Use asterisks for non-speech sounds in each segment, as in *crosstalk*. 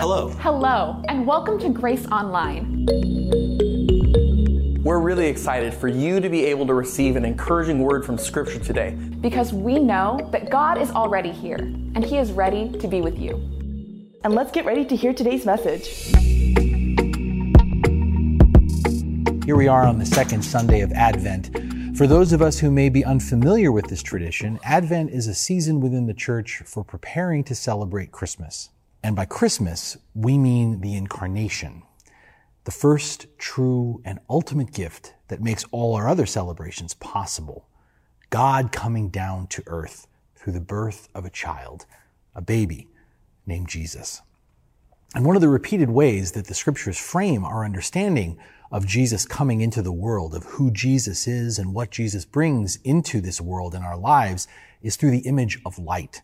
Hello. Hello, and welcome to Grace Online. We're really excited for you to be able to receive an encouraging word from Scripture today. Because we know that God is already here, and He is ready to be with you. And let's get ready to hear today's message. Here we are on the second Sunday of Advent. For those of us who may be unfamiliar with this tradition, Advent is a season within the church for preparing to celebrate Christmas. And by Christmas, we mean the incarnation, the first true and ultimate gift that makes all our other celebrations possible. God coming down to earth through the birth of a child, a baby named Jesus. And one of the repeated ways that the scriptures frame our understanding of Jesus coming into the world, of who Jesus is and what Jesus brings into this world and our lives is through the image of light.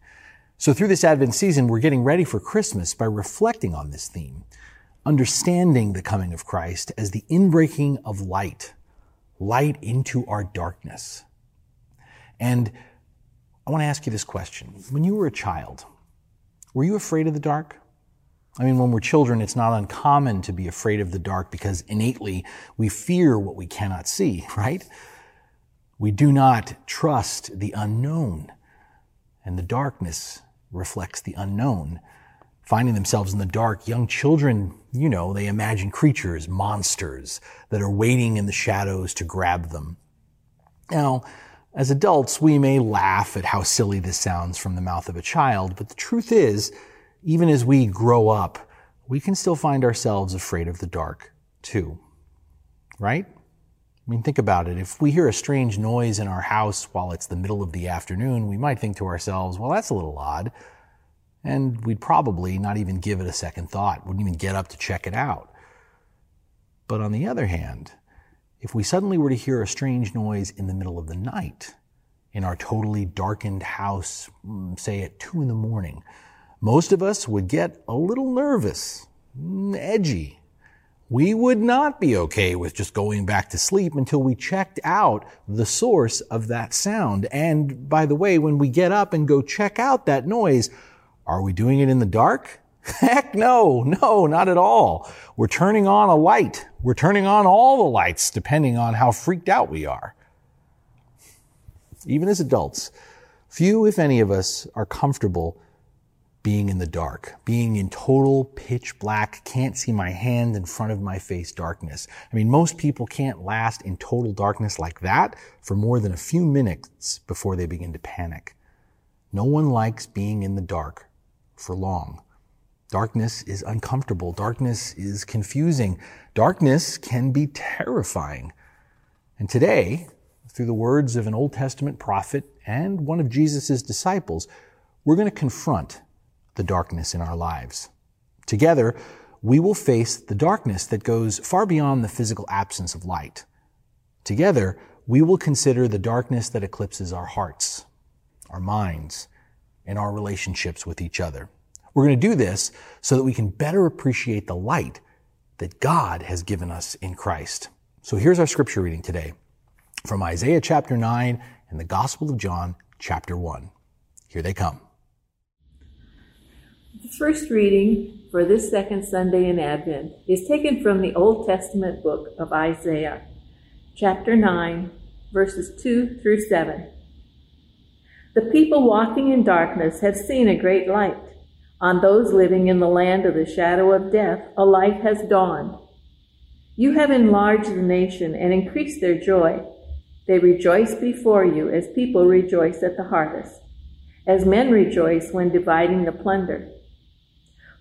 So through this Advent season, we're getting ready for Christmas by reflecting on this theme, understanding the coming of Christ as the inbreaking of light, light into our darkness. And I want to ask you this question. When you were a child, were you afraid of the dark? I mean, when we're children, it's not uncommon to be afraid of the dark because innately we fear what we cannot see, *laughs* right? We do not trust the unknown, and the darkness reflects the unknown. Finding themselves in the dark, young children, you know, they imagine creatures, monsters that are waiting in the shadows to grab them. Now, as adults, we may laugh at how silly this sounds from the mouth of a child, but the truth is, even as we grow up, we can still find ourselves afraid of the dark too. Right? I mean, think about it. If we hear a strange noise in our house while it's the middle of the afternoon, we might think to ourselves, well, that's a little odd. And we'd probably not even give it a second thought, wouldn't even get up to check it out. But on the other hand, if we suddenly were to hear a strange noise in the middle of the night, in our totally darkened house, mm, say at two in the morning, most of us would get a little nervous, mm, edgy. We would not be okay with just going back to sleep until we checked out the source of that sound. And by the way, when we get up and go check out that noise, are we doing it in the dark? *laughs* Heck no, no, not at all. We're turning on a light. We're turning on all the lights depending on how freaked out we are. Even as adults, few, if any of us, are comfortable being in the dark, being in total pitch black, can't see my hand in front of my face darkness. I mean, most people can't last in total darkness like that for more than a few minutes before they begin to panic. No one likes being in the dark for long. Darkness is uncomfortable. Darkness is confusing. Darkness can be terrifying. And today, through the words of an Old Testament prophet and one of Jesus' disciples, we're going to confront the darkness in our lives. Together, we will face the darkness that goes far beyond the physical absence of light. Together, we will consider the darkness that eclipses our hearts, our minds, and our relationships with each other. We're going to do this so that we can better appreciate the light that God has given us in Christ. So here's our scripture reading today from Isaiah chapter 9 and the Gospel of John chapter 1. Here they come. The first reading for this second Sunday in Advent is taken from the Old Testament book of Isaiah, chapter 9, verses 2 through 7. The people walking in darkness have seen a great light. On those living in the land of the shadow of death, a light has dawned. You have enlarged the nation and increased their joy. They rejoice before you as people rejoice at the harvest, as men rejoice when dividing the plunder.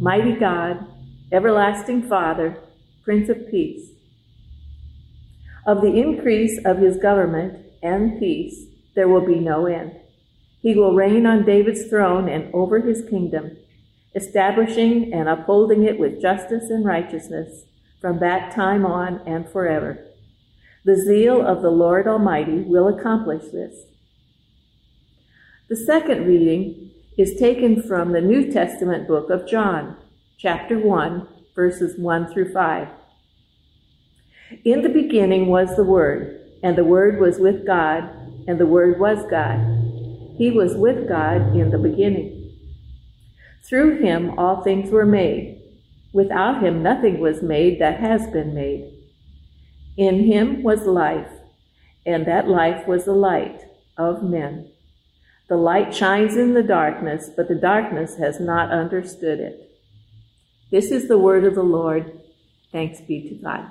Mighty God, Everlasting Father, Prince of Peace. Of the increase of his government and peace there will be no end. He will reign on David's throne and over his kingdom, establishing and upholding it with justice and righteousness from that time on and forever. The zeal of the Lord Almighty will accomplish this. The second reading is taken from the New Testament book of John, chapter 1, verses 1 through 5. In the beginning was the Word, and the Word was with God, and the Word was God. He was with God in the beginning. Through him all things were made. Without him nothing was made that has been made. In him was life, and that life was the light of men. The light shines in the darkness, but the darkness has not understood it. This is the word of the Lord. Thanks be to God.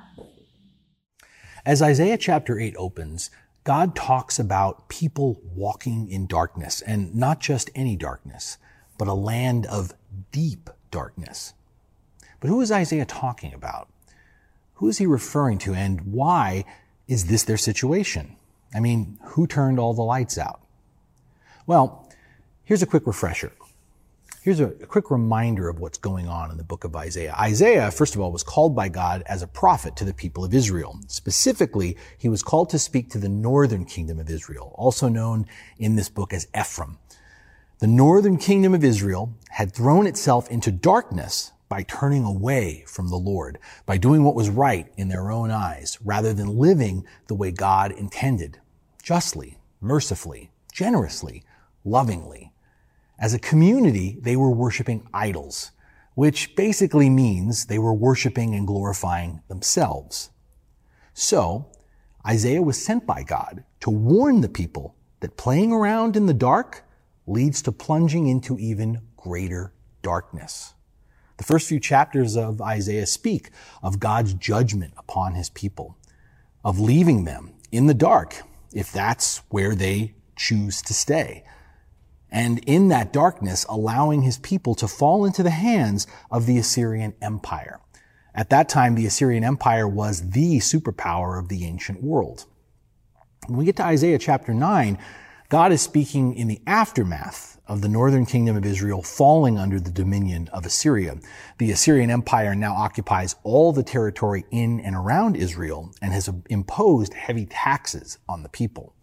As Isaiah chapter 8 opens, God talks about people walking in darkness, and not just any darkness, but a land of deep darkness. But who is Isaiah talking about? Who is he referring to, and why is this their situation? I mean, who turned all the lights out? Well, here's a quick refresher. Here's a, quick reminder of what's going on in the book of Isaiah. Isaiah, first of all, was called by God as a prophet to the people of Israel. Specifically, he was called to speak to the northern kingdom of Israel, also known in this book as Ephraim. The northern kingdom of Israel had thrown itself into darkness by turning away from the Lord, by doing what was right in their own eyes, rather than living the way God intended, justly, mercifully, generously, lovingly. As a community, they were worshiping idols, which basically means they were worshiping and glorifying themselves. So, Isaiah was sent by God to warn the people that playing around in the dark leads to plunging into even greater darkness. The first few chapters of Isaiah speak of God's judgment upon his people, of leaving them in the dark if that's where they choose to stay, and in that darkness allowing his people to fall into the hands of the Assyrian Empire. At that time, the Assyrian Empire was the superpower of the ancient world. When we get to Isaiah chapter 9, God is speaking in the aftermath of the northern kingdom of Israel falling under the dominion of Assyria. The Assyrian Empire now occupies all the territory in and around Israel and has imposed heavy taxes on the people.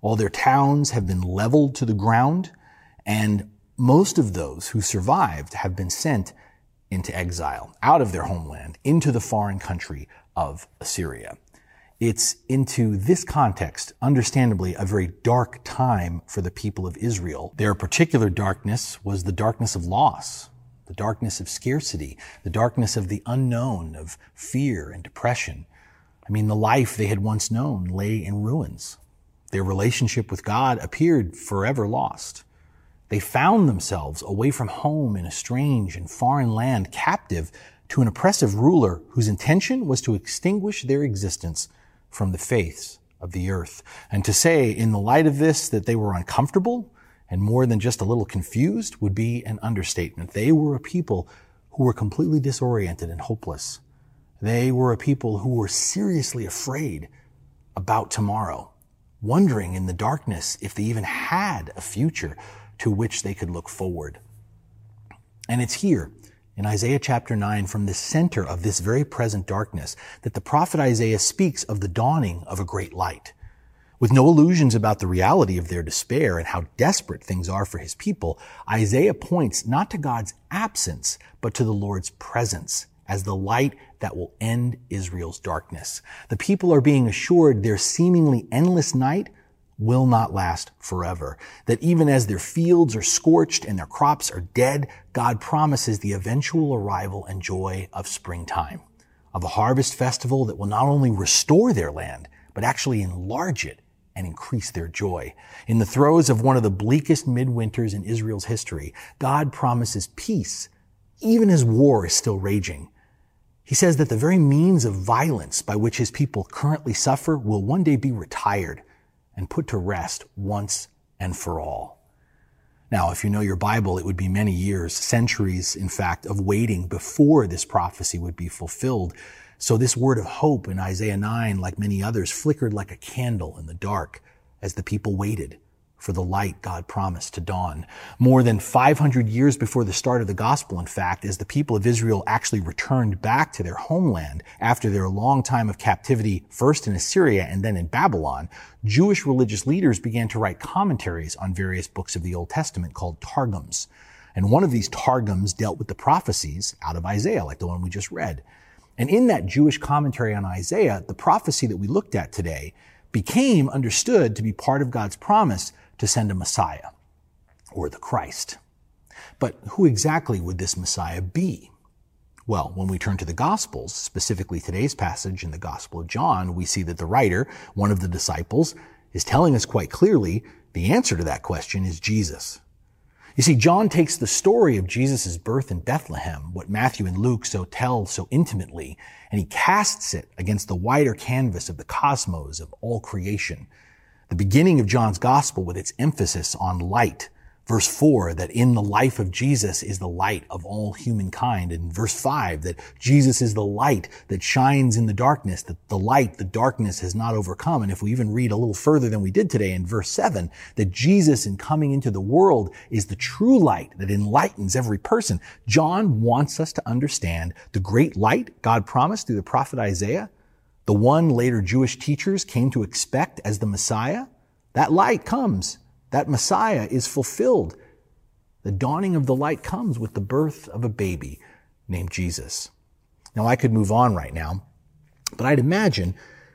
All their towns have been leveled to the ground, and most of those who survived have been sent into exile, out of their homeland, into the foreign country of Assyria. It's into this context, understandably, a very dark time for the people of Israel. Their particular darkness was the darkness of loss, the darkness of scarcity, the darkness of the unknown, of fear and depression. I mean, the life they had once known lay in ruins. Their relationship with God appeared forever lost. They found themselves away from home in a strange and foreign land, captive to an oppressive ruler whose intention was to extinguish their existence from the faiths of the earth. And to say in the light of this that they were uncomfortable and more than just a little confused would be an understatement. They were a people who were completely disoriented and hopeless. They were a people who were seriously afraid about tomorrow wondering in the darkness if they even had a future to which they could look forward. And it's here in Isaiah chapter 9 from the center of this very present darkness that the prophet Isaiah speaks of the dawning of a great light. With no illusions about the reality of their despair and how desperate things are for his people, Isaiah points not to God's absence, but to the Lord's presence as the light that will end Israel's darkness. The people are being assured their seemingly endless night will not last forever. That even as their fields are scorched and their crops are dead, God promises the eventual arrival and joy of springtime, of a harvest festival that will not only restore their land, but actually enlarge it and increase their joy. In the throes of one of the bleakest midwinters in Israel's history, God promises peace, even as war is still raging. He says that the very means of violence by which his people currently suffer will one day be retired and put to rest once and for all. Now, if you know your Bible, it would be many years, centuries, in fact, of waiting before this prophecy would be fulfilled. So this word of hope in Isaiah 9, like many others, flickered like a candle in the dark as the people waited for the light God promised to dawn. More than 500 years before the start of the gospel, in fact, as the people of Israel actually returned back to their homeland after their long time of captivity, first in Assyria and then in Babylon, Jewish religious leaders began to write commentaries on various books of the Old Testament called Targums. And one of these Targums dealt with the prophecies out of Isaiah, like the one we just read. And in that Jewish commentary on Isaiah, the prophecy that we looked at today became understood to be part of God's promise to send a Messiah or the Christ. But who exactly would this Messiah be? Well, when we turn to the Gospels, specifically today's passage in the Gospel of John, we see that the writer, one of the disciples, is telling us quite clearly the answer to that question is Jesus. You see, John takes the story of Jesus' birth in Bethlehem, what Matthew and Luke so tell so intimately, and he casts it against the wider canvas of the cosmos of all creation. The beginning of John's gospel with its emphasis on light. Verse 4, that in the life of Jesus is the light of all humankind. And verse 5, that Jesus is the light that shines in the darkness, that the light the darkness has not overcome. And if we even read a little further than we did today in verse 7, that Jesus in coming into the world is the true light that enlightens every person. John wants us to understand the great light God promised through the prophet Isaiah the one later Jewish teachers came to expect as the Messiah, that light comes. That Messiah is fulfilled. The dawning of the light comes with the birth of a baby named Jesus. Now, I could move on right now, but I'd imagine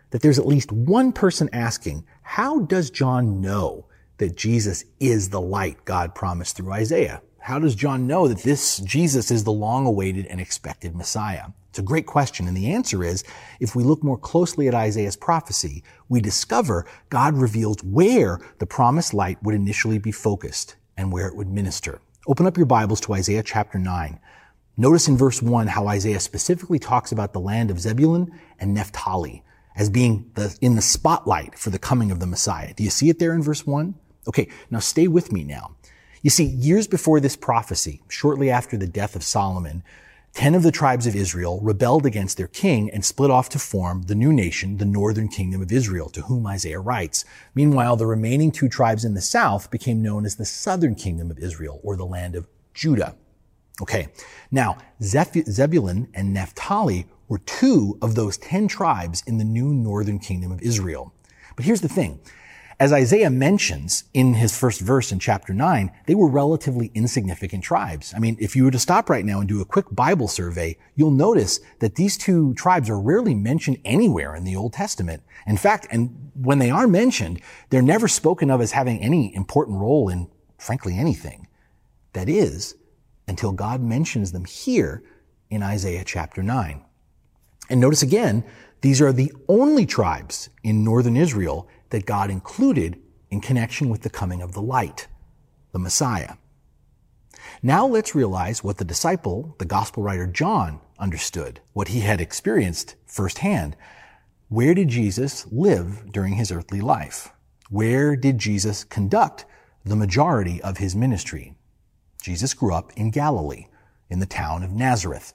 that there's at least one person asking, how does John know that Jesus is the light God promised through Isaiah? How does John know that this Jesus is the long awaited and expected Messiah? It's a great question. And the answer is, if we look more closely at Isaiah's prophecy, we discover God reveals where the promised light would initially be focused and where it would minister. Open up your Bibles to Isaiah chapter 9. Notice in verse 1 how Isaiah specifically talks about the land of Zebulun and Naphtali as being the, in the spotlight for the coming of the Messiah. Do you see it there in verse 1? Okay, now stay with me now. You see, years before this prophecy, shortly after the death of Solomon, Ten of the tribes of Israel rebelled against their king and split off to form the new nation, the northern kingdom of Israel, to whom Isaiah writes. Meanwhile, the remaining two tribes in the south became known as the southern kingdom of Israel, or the land of Judah. Okay. Now, Zebulun and Naphtali were two of those ten tribes in the new northern kingdom of Israel. But here's the thing. As Isaiah mentions in his first verse in chapter 9, they were relatively insignificant tribes. I mean, if you were to stop right now and do a quick Bible survey, you'll notice that these two tribes are rarely mentioned anywhere in the Old Testament. In fact, and when they are mentioned, they're never spoken of as having any important role in, frankly, anything. That is, until God mentions them here in Isaiah chapter 9. And notice again, these are the only tribes in northern Israel that God included in connection with the coming of the light, the Messiah. Now let's realize what the disciple, the gospel writer John, understood, what he had experienced firsthand. Where did Jesus live during his earthly life? Where did Jesus conduct the majority of his ministry? Jesus grew up in Galilee, in the town of Nazareth.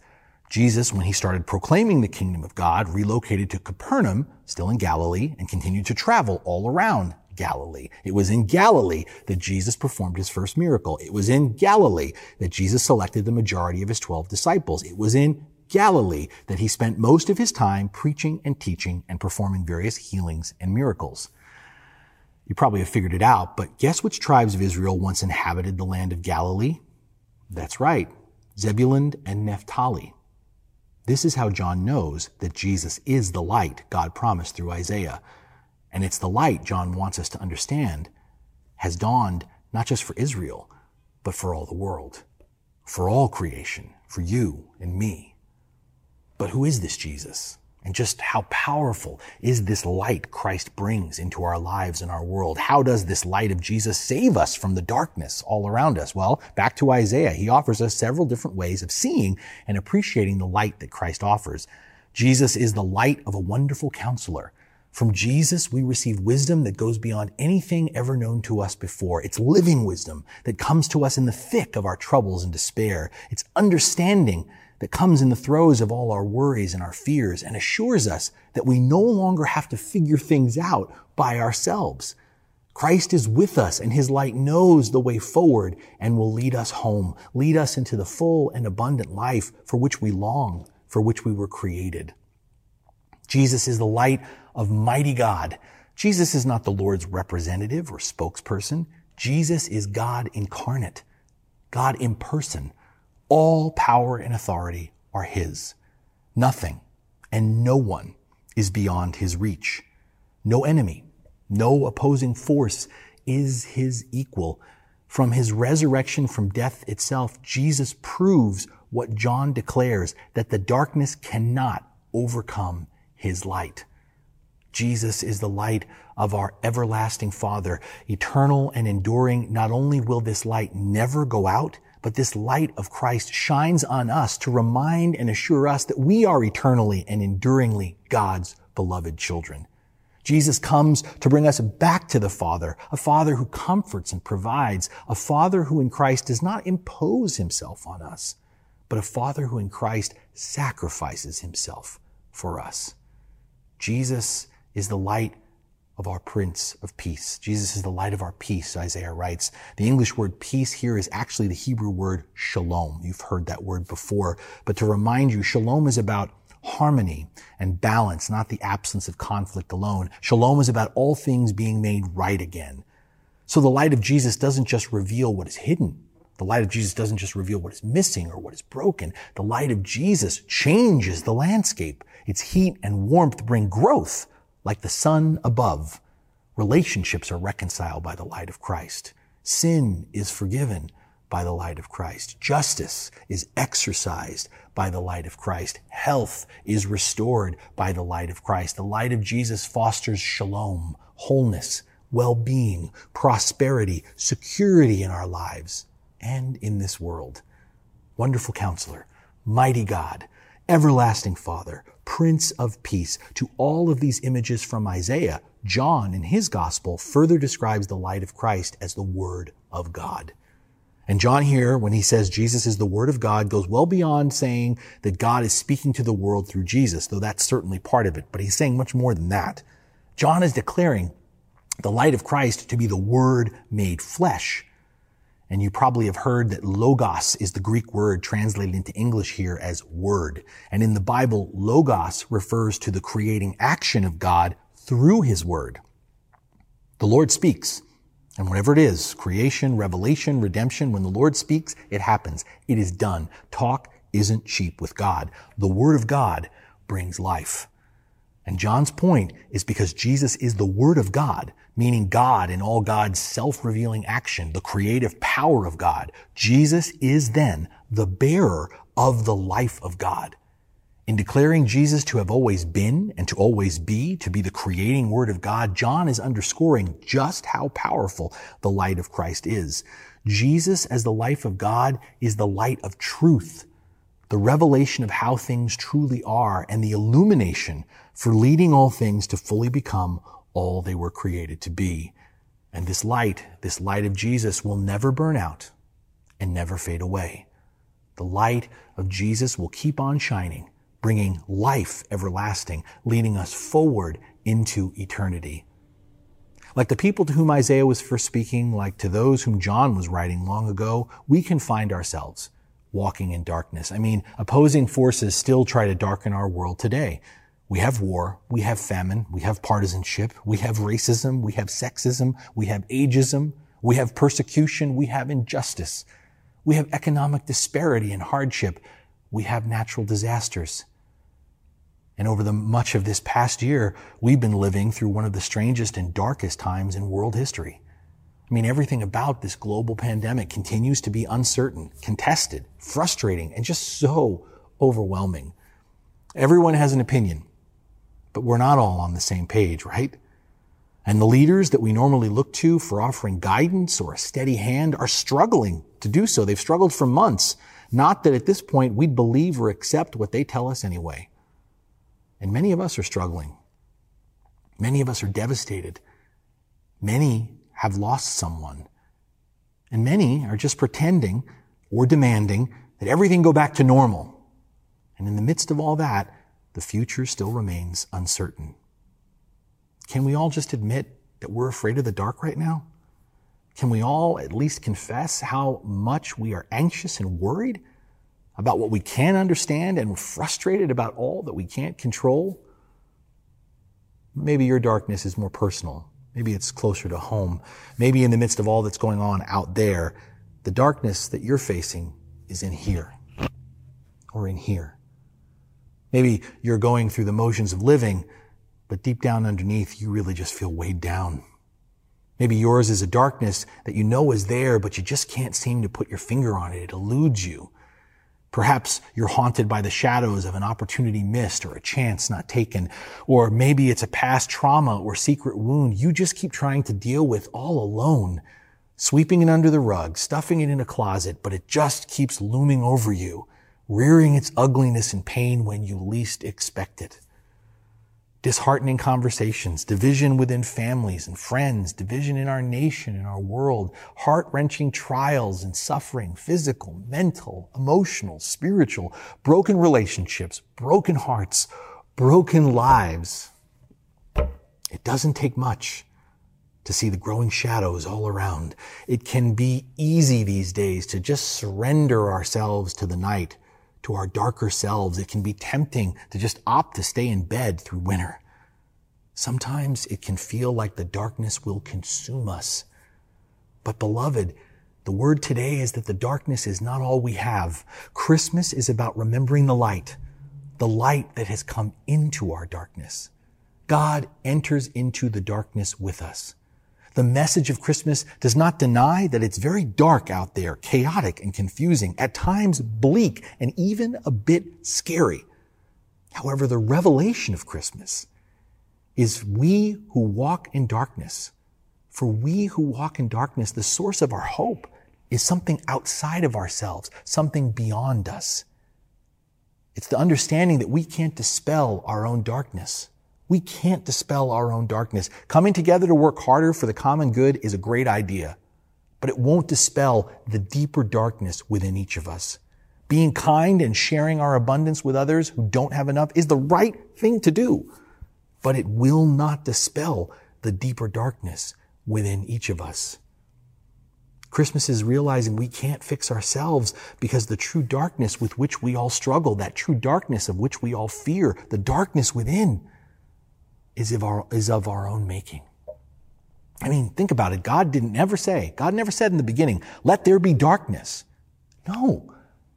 Jesus, when he started proclaiming the kingdom of God, relocated to Capernaum, still in Galilee, and continued to travel all around Galilee. It was in Galilee that Jesus performed his first miracle. It was in Galilee that Jesus selected the majority of his 12 disciples. It was in Galilee that he spent most of his time preaching and teaching and performing various healings and miracles. You probably have figured it out, but guess which tribes of Israel once inhabited the land of Galilee? That's right, Zebulun and Naphtali. This is how John knows that Jesus is the light God promised through Isaiah. And it's the light John wants us to understand has dawned not just for Israel, but for all the world, for all creation, for you and me. But who is this Jesus? And just how powerful is this light Christ brings into our lives and our world. How does this light of Jesus save us from the darkness all around us? Well, back to Isaiah. He offers us several different ways of seeing and appreciating the light that Christ offers. Jesus is the light of a wonderful counselor. From Jesus, we receive wisdom that goes beyond anything ever known to us before. It's living wisdom that comes to us in the thick of our troubles and despair. It's understanding that comes in the throes of all our worries and our fears and assures us that we no longer have to figure things out by ourselves. Christ is with us and his light knows the way forward and will lead us home, lead us into the full and abundant life for which we long, for which we were created. Jesus is the light of mighty God. Jesus is not the Lord's representative or spokesperson. Jesus is God incarnate, God in person. All power and authority are his. Nothing and no one is beyond his reach. No enemy, no opposing force is his equal. From his resurrection from death itself, Jesus proves what John declares that the darkness cannot overcome his light. Jesus is the light of our everlasting Father, eternal and enduring. Not only will this light never go out, but this light of Christ shines on us to remind and assure us that we are eternally and enduringly God's beloved children. Jesus comes to bring us back to the Father, a Father who comforts and provides, a Father who in Christ does not impose himself on us, but a Father who in Christ sacrifices himself for us. Jesus is the light of our Prince of Peace. Jesus is the light of our peace, Isaiah writes. The English word peace here is actually the Hebrew word shalom. You've heard that word before. But to remind you, shalom is about harmony and balance, not the absence of conflict alone. Shalom is about all things being made right again. So the light of Jesus doesn't just reveal what is hidden. The light of Jesus doesn't just reveal what is missing or what is broken. The light of Jesus changes the landscape. Its heat and warmth bring growth like the sun above. Relationships are reconciled by the light of Christ. Sin is forgiven by the light of Christ. Justice is exercised by the light of Christ. Health is restored by the light of Christ. The light of Jesus fosters shalom, wholeness, well-being, prosperity, security in our lives and in this world. Wonderful counselor, mighty God, everlasting Father, Prince of Peace. To all of these images from Isaiah, John in his gospel further describes the light of Christ as the Word of God. And John here, when he says Jesus is the Word of God, goes well beyond saying that God is speaking to the world through Jesus, though that's certainly part of it, but he's saying much more than that. John is declaring the light of Christ to be the Word made flesh. And you probably have heard that logos is the Greek word translated into English here as word. And in the Bible, logos refers to the creating action of God through his word. The Lord speaks. And whatever it is, creation, revelation, redemption, when the Lord speaks, it happens. It is done. Talk isn't cheap with God. The Word of God brings life. And John's point is because Jesus is the Word of God, meaning God in all God's self-revealing action, the creative power of God. Jesus is then the bearer of the life of God. In declaring Jesus to have always been and to always be, to be the creating word of God, John is underscoring just how powerful the light of Christ is. Jesus as the life of God is the light of truth, the revelation of how things truly are and the illumination for leading all things to fully become all they were created to be. And this light, this light of Jesus will never burn out and never fade away. The light of Jesus will keep on shining bringing life everlasting, leading us forward into eternity. Like the people to whom Isaiah was first speaking, like to those whom John was writing long ago, we can find ourselves walking in darkness. I mean, opposing forces still try to darken our world today. We have war, we have famine, we have partisanship, we have racism, we have sexism, we have ageism, we have persecution, we have injustice, we have economic disparity and hardship, we have natural disasters. And over the much of this past year, we've been living through one of the strangest and darkest times in world history. I mean, everything about this global pandemic continues to be uncertain, contested, frustrating, and just so overwhelming. Everyone has an opinion, but we're not all on the same page, right? And the leaders that we normally look to for offering guidance or a steady hand are struggling to do so. They've struggled for months. Not that at this point we'd believe or accept what they tell us anyway. And many of us are struggling. Many of us are devastated. Many have lost someone. And many are just pretending or demanding that everything go back to normal. And in the midst of all that, the future still remains uncertain. Can we all just admit that we're afraid of the dark right now? Can we all at least confess how much we are anxious and worried about what we can't understand and frustrated about all that we can't control? Maybe your darkness is more personal. Maybe it's closer to home. Maybe in the midst of all that's going on out there, the darkness that you're facing is in here or in here. Maybe you're going through the motions of living, but deep down underneath, you really just feel weighed down. Maybe yours is a darkness that you know is there, but you just can't seem to put your finger on it. It eludes you. Perhaps you're haunted by the shadows of an opportunity missed or a chance not taken. Or maybe it's a past trauma or secret wound you just keep trying to deal with all alone, sweeping it under the rug, stuffing it in a closet, but it just keeps looming over you, rearing its ugliness and pain when you least expect it disheartening conversations, division within families and friends, division in our nation and our world, heart-wrenching trials and suffering, physical, mental, emotional, spiritual, broken relationships, broken hearts, broken lives. It doesn't take much to see the growing shadows all around. It can be easy these days to just surrender ourselves to the night to our darker selves. It can be tempting to just opt to stay in bed through winter. Sometimes it can feel like the darkness will consume us. But beloved, the word today is that the darkness is not all we have. Christmas is about remembering the light, the light that has come into our darkness. God enters into the darkness with us. The message of Christmas does not deny that it's very dark out there, chaotic and confusing, at times bleak and even a bit scary. However, the revelation of Christmas is we who walk in darkness. For we who walk in darkness, the source of our hope is something outside of ourselves, something beyond us. It's the understanding that we can't dispel our own darkness. We can't dispel our own darkness. Coming together to work harder for the common good is a great idea, but it won't dispel the deeper darkness within each of us. Being kind and sharing our abundance with others who don't have enough is the right thing to do, but it will not dispel the deeper darkness within each of us. Christmas is realizing we can't fix ourselves because the true darkness with which we all struggle, that true darkness of which we all fear, the darkness within, is of our, is of our own making. I mean, think about it. God didn't ever say, God never said in the beginning, let there be darkness. No.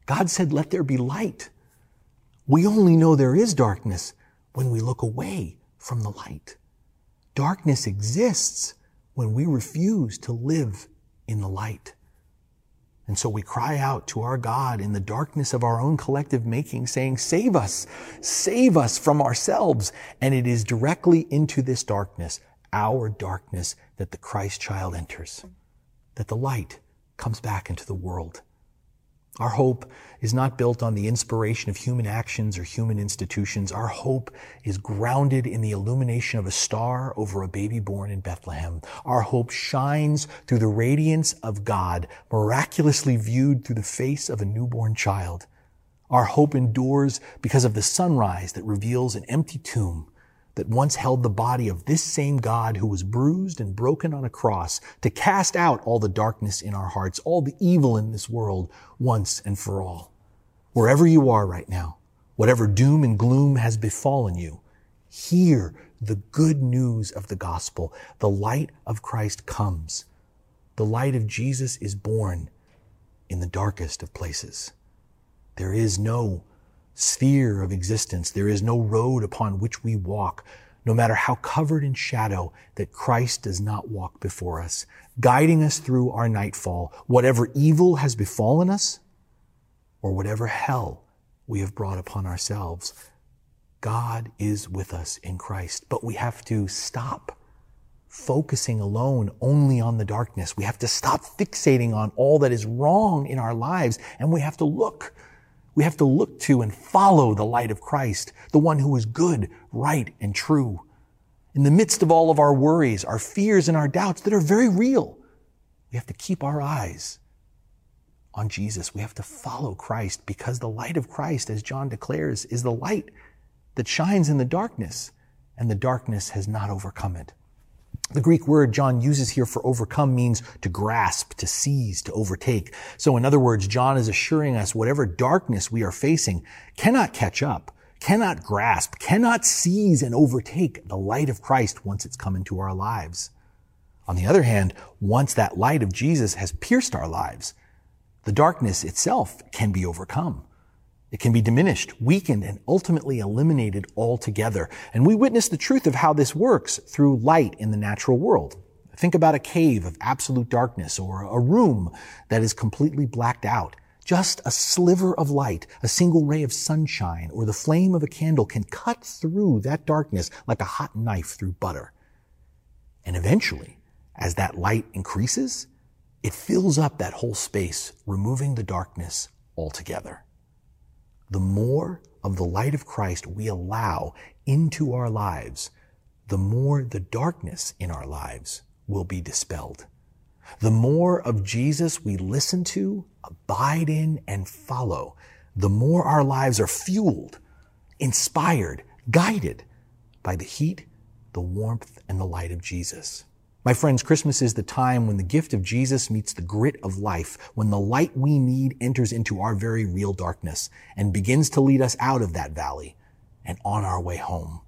God said, let there be light. We only know there is darkness when we look away from the light. Darkness exists when we refuse to live in the light. And so we cry out to our God in the darkness of our own collective making, saying, Save us, save us from ourselves. And it is directly into this darkness, our darkness, that the Christ child enters, that the light comes back into the world. Our hope is not built on the inspiration of human actions or human institutions. Our hope is grounded in the illumination of a star over a baby born in Bethlehem. Our hope shines through the radiance of God, miraculously viewed through the face of a newborn child. Our hope endures because of the sunrise that reveals an empty tomb that once held the body of this same God who was bruised and broken on a cross to cast out all the darkness in our hearts, all the evil in this world once and for all. Wherever you are right now, whatever doom and gloom has befallen you, hear the good news of the gospel. The light of Christ comes. The light of Jesus is born in the darkest of places. There is no sphere of existence. There is no road upon which we walk, no matter how covered in shadow, that Christ does not walk before us, guiding us through our nightfall, whatever evil has befallen us, or whatever hell we have brought upon ourselves. God is with us in Christ, but we have to stop focusing alone only on the darkness. We have to stop fixating on all that is wrong in our lives, and we have to look we have to look to and follow the light of Christ, the one who is good, right, and true. In the midst of all of our worries, our fears, and our doubts that are very real, we have to keep our eyes on Jesus. We have to follow Christ because the light of Christ, as John declares, is the light that shines in the darkness, and the darkness has not overcome it. The Greek word John uses here for overcome means to grasp, to seize, to overtake. So in other words, John is assuring us whatever darkness we are facing cannot catch up, cannot grasp, cannot seize and overtake the light of Christ once it's come into our lives. On the other hand, once that light of Jesus has pierced our lives, the darkness itself can be overcome. It can be diminished, weakened, and ultimately eliminated altogether. And we witness the truth of how this works through light in the natural world. Think about a cave of absolute darkness or a room that is completely blacked out. Just a sliver of light, a single ray of sunshine, or the flame of a candle can cut through that darkness like a hot knife through butter. And eventually, as that light increases, it fills up that whole space, removing the darkness altogether the more of the light of Christ we allow into our lives, the more the darkness in our lives will be dispelled. The more of Jesus we listen to, abide in, and follow, the more our lives are fueled, inspired, guided by the heat, the warmth, and the light of Jesus. My friends, Christmas is the time when the gift of Jesus meets the grit of life, when the light we need enters into our very real darkness and begins to lead us out of that valley and on our way home.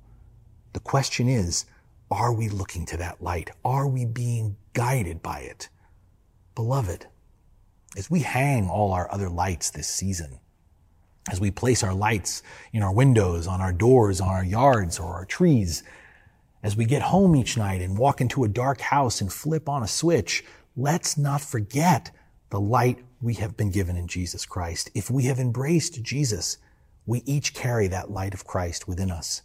The question is, are we looking to that light? Are we being guided by it? Beloved, as we hang all our other lights this season, as we place our lights in our windows, on our doors, on our yards, or our trees, as we get home each night and walk into a dark house and flip on a switch, let's not forget the light we have been given in Jesus Christ. If we have embraced Jesus, we each carry that light of Christ within us.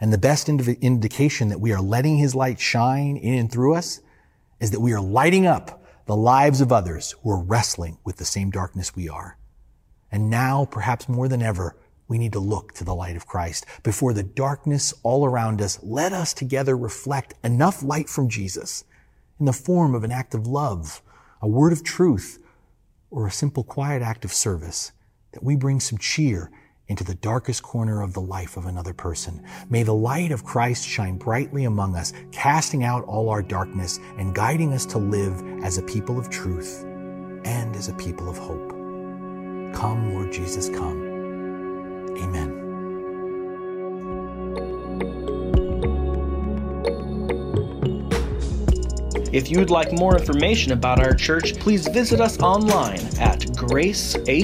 And the best indication that we are letting his light shine in and through us is that we are lighting up the lives of others who are wrestling with the same darkness we are. And now, perhaps more than ever, we need to look to the light of Christ. Before the darkness all around us, let us together reflect enough light from Jesus in the form of an act of love, a word of truth, or a simple quiet act of service that we bring some cheer into the darkest corner of the life of another person. May the light of Christ shine brightly among us, casting out all our darkness and guiding us to live as a people of truth and as a people of hope. Come, Lord Jesus, come. Amen. If you'd like more information about our church, please visit us online at gracehb.org.